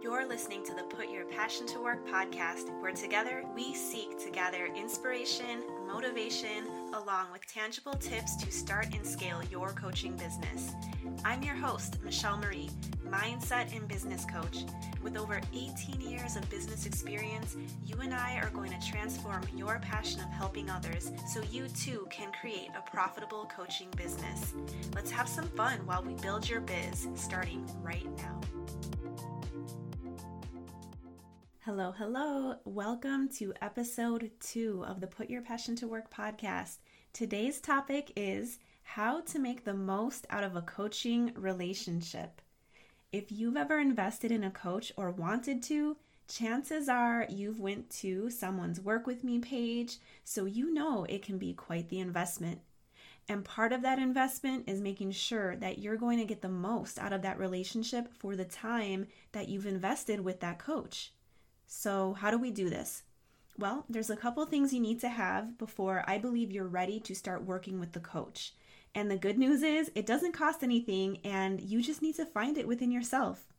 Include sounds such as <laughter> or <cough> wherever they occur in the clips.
You're listening to the Put Your Passion to Work podcast, where together we seek to gather inspiration, motivation, along with tangible tips to start and scale your coaching business. I'm your host, Michelle Marie, mindset and business coach. With over 18 years of business experience, you and I are going to transform your passion of helping others so you too can create a profitable coaching business. Let's have some fun while we build your biz, starting right now. Hello, hello. Welcome to episode two of the Put Your Passion to Work podcast. Today's topic is how to make the most out of a coaching relationship. If you've ever invested in a coach or wanted to, chances are you've went to someone's work with me page, so you know it can be quite the investment. And part of that investment is making sure that you're going to get the most out of that relationship for the time that you've invested with that coach. So, how do we do this? Well, there's a couple things you need to have before I believe you're ready to start working with the coach. And the good news is, it doesn't cost anything, and you just need to find it within yourself.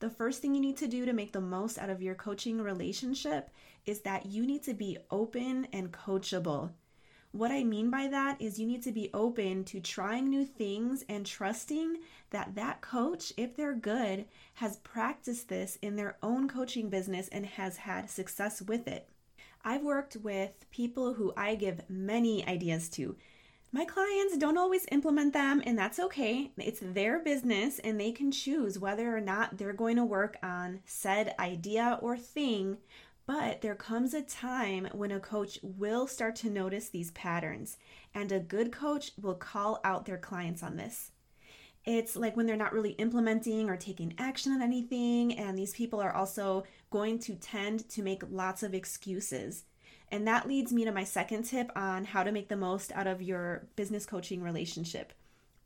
The first thing you need to do to make the most out of your coaching relationship is that you need to be open and coachable. What I mean by that is you need to be open to trying new things and trusting that that coach, if they're good, has practiced this in their own coaching business and has had success with it. I've worked with people who I give many ideas to. My clients don't always implement them, and that's okay. It's their business, and they can choose whether or not they're going to work on said idea or thing but there comes a time when a coach will start to notice these patterns, and a good coach will call out their clients on this. It's like when they're not really implementing or taking action on anything, and these people are also going to tend to make lots of excuses. And that leads me to my second tip on how to make the most out of your business coaching relationship.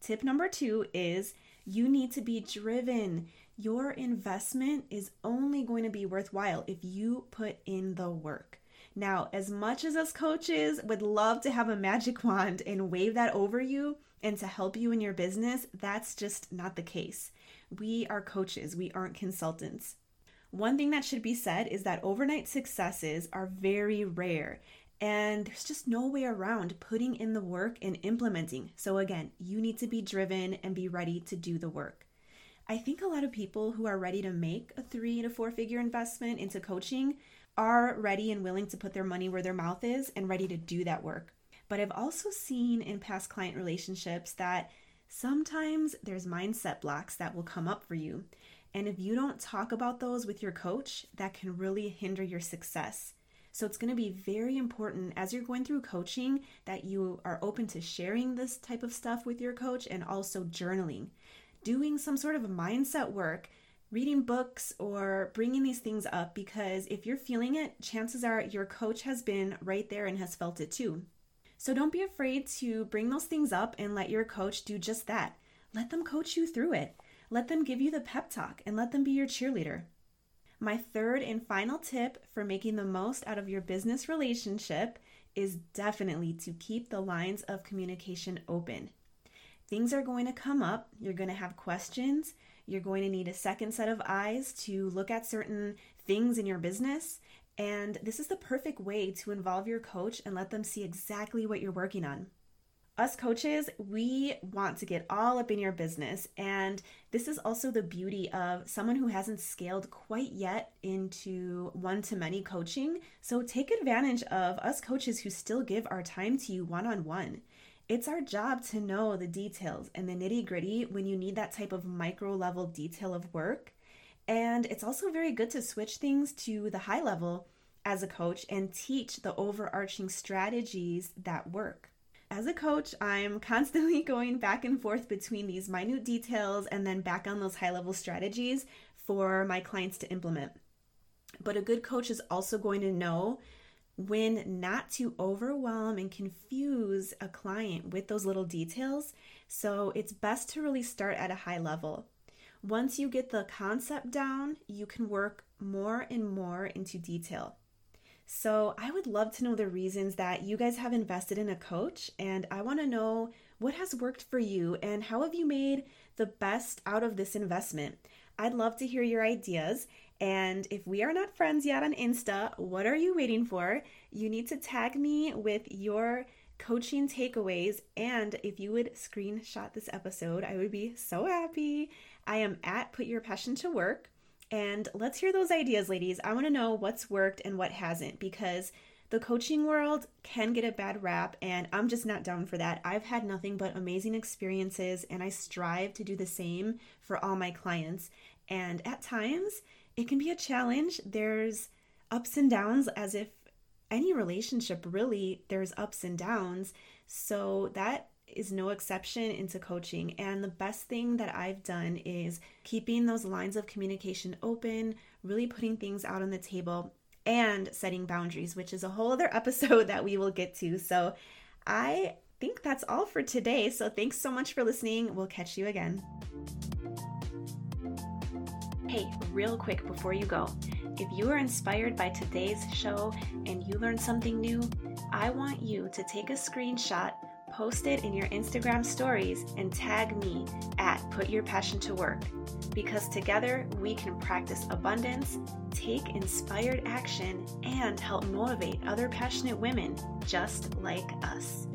Tip number two is you need to be driven your investment is only going to be worthwhile if you put in the work. Now, as much as us coaches would love to have a magic <laughs> wand and wave that over you and to help you in your business, that's just not the case. We are coaches, we aren't consultants. One thing that should be said is that overnight successes are very rare and there's just no way around putting in the work and implementing. So, again, you need to be driven and be ready to do the work. I think a lot of people who are ready to make a three to four figure investment into coaching are ready and willing to put their money where their mouth is and ready to do that work. But I've also seen in past client relationships that sometimes there's mindset blocks that will come up for you. And if you don't talk about those with your coach, that can really hinder your success. So it's going to be very important as you're going through coaching that you are open to sharing this type of stuff with your coach and also journaling doing some sort of mindset work, reading books, or bringing these things up because if you're feeling it, chances are your coach has been right there and has felt it too. So don't be afraid to bring those things up and let your coach do just that. Let them coach you through it. Let them give you the pep talk and let them be your cheerleader. My third and final tip for making the most out of your business relationship is definitely to keep the lines of communication open. Things are going to come up. You're going to have questions. You're going to need a second set of eyes to look at certain things in your business. And this is the perfect way to involve your coach and let them see exactly what you're working on. Us coaches, we want to get all up in your business. And this is also the beauty of someone who hasn't scaled quite yet into one to many coaching. So take advantage of us coaches who still give our time to you one on one. It's our job to know the details and the nitty gritty when you need that type of micro level detail of work. And it's also very good to switch things to the high level as a coach and teach the overarching strategies that work. As a coach, I'm constantly <laughs> going back and forth between these minute details and then back on those high level strategies for my clients to implement. But a good coach is also going to know when not to overwhelm and confuse a client with those little details. So it's best to really start at a high level. Once you get the concept down, you can work more and more into detail. So, I would love to know the reasons that you guys have invested in a coach, and I want to know what has worked for you and how have you made the best out of this investment. I'd love to hear your ideas. And if we are not friends yet on Insta, what are you waiting for? You need to tag me with your coaching takeaways. And if you would screenshot this episode, I would be so happy. I am at Put Your Passion to Work. And let's hear those ideas, ladies. I want to know what's worked and what hasn't because the coaching world can get a bad rap, and I'm just not down for that. I've had nothing but amazing experiences, and I strive to do the same for all my clients. And at times, it can be a challenge. There's ups and downs, as if any relationship really, there's ups and downs. So that is no exception into coaching. And the best thing that I've done is keeping those lines of communication open, really putting things out on the table and setting boundaries, which is a whole other <laughs> episode that we will get to. So I think that's all for today. So thanks so much for listening. We'll catch you again. Hey, real quick before you go, if you are inspired by today's show and you learned something new, I want you to take a screenshot, post it in your Instagram stories, and tag me at Put Your Passion to Work because together we can practice abundance, take inspired action, and help motivate other passionate women just like us.